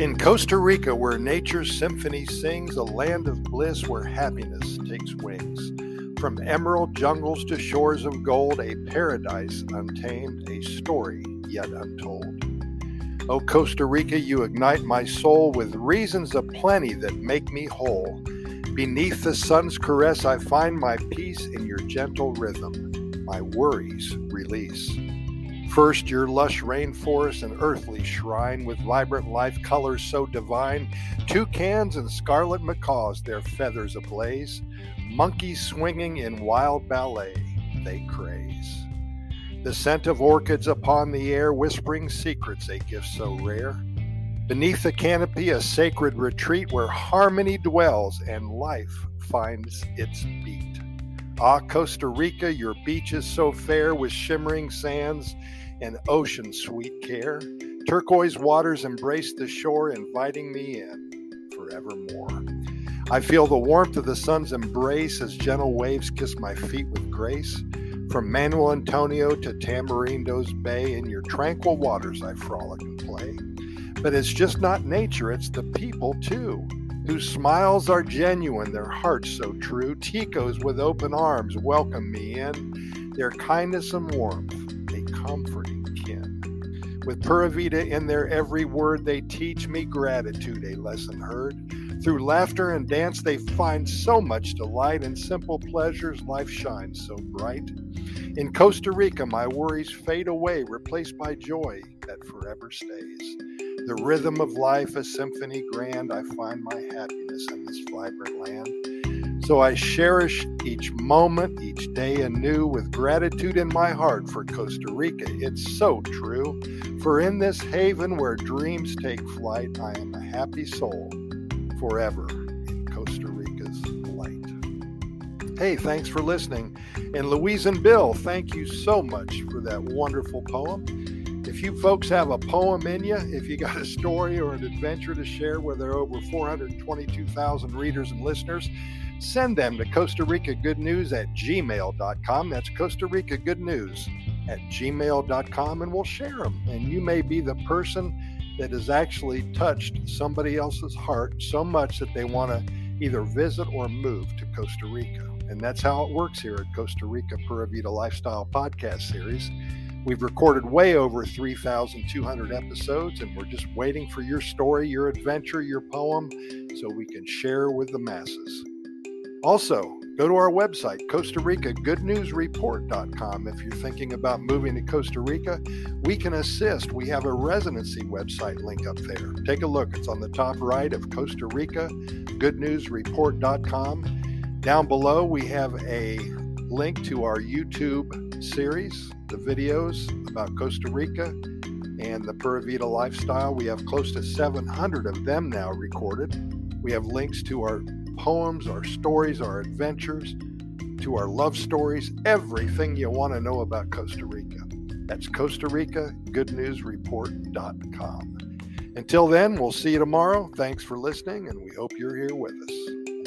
In Costa Rica, where nature's symphony sings, a land of bliss where happiness takes wings. From emerald jungles to shores of gold, a paradise untamed, a story yet untold. O Costa Rica, you ignite my soul with reasons aplenty that make me whole. Beneath the sun's caress, I find my peace in your gentle rhythm, my worries release. First, your lush rainforest, and earthly shrine with vibrant life colors so divine. Toucans and scarlet macaws, their feathers ablaze. Monkeys swinging in wild ballet, they craze. The scent of orchids upon the air, whispering secrets, a gift so rare. Beneath the canopy, a sacred retreat where harmony dwells and life finds its beat. Ah, Costa Rica, your beaches so fair with shimmering sands and ocean sweet care. Turquoise waters embrace the shore, inviting me in forevermore. I feel the warmth of the sun's embrace as gentle waves kiss my feet with grace. From Manuel Antonio to Tamarindo's Bay, in your tranquil waters I frolic and play. But it's just not nature, it's the people too, whose smiles are genuine, their hearts so true. Ticos with open arms welcome me in, their kindness and warmth a comforting kin. With Pura Vida in their every word, they teach me gratitude, a lesson heard. Through laughter and dance, they find so much delight. In simple pleasures, life shines so bright. In Costa Rica, my worries fade away, replaced by joy that forever stays. The rhythm of life, a symphony grand, I find my happiness in this vibrant land. So I cherish each moment, each day anew with gratitude in my heart for Costa Rica. It's so true. For in this haven where dreams take flight, I am a happy soul forever in Costa Rica's light. Hey, thanks for listening. And Louise and Bill, thank you so much for that wonderful poem. If you folks have a poem in you, if you got a story or an adventure to share where there are over 422,000 readers and listeners, send them to Costa Rica Good News at gmail.com. That's Costa Rica Good News at gmail.com, and we'll share them. And you may be the person that has actually touched somebody else's heart so much that they want to either visit or move to Costa Rica. And that's how it works here at Costa Rica Pura Vida Lifestyle Podcast Series. We've recorded way over 3,200 episodes, and we're just waiting for your story, your adventure, your poem, so we can share with the masses. Also, go to our website, Costa Rica Good News Report.com. If you're thinking about moving to Costa Rica, we can assist. We have a residency website link up there. Take a look, it's on the top right of Costa Rica Good News Report.com. Down below, we have a link to our YouTube series, the videos about Costa Rica and the Pura Vida lifestyle. We have close to 700 of them now recorded. We have links to our poems, our stories, our adventures, to our love stories, everything you want to know about Costa Rica. That's Costa Rica Good News Report.com. Until then, we'll see you tomorrow. Thanks for listening, and we hope you're here with us.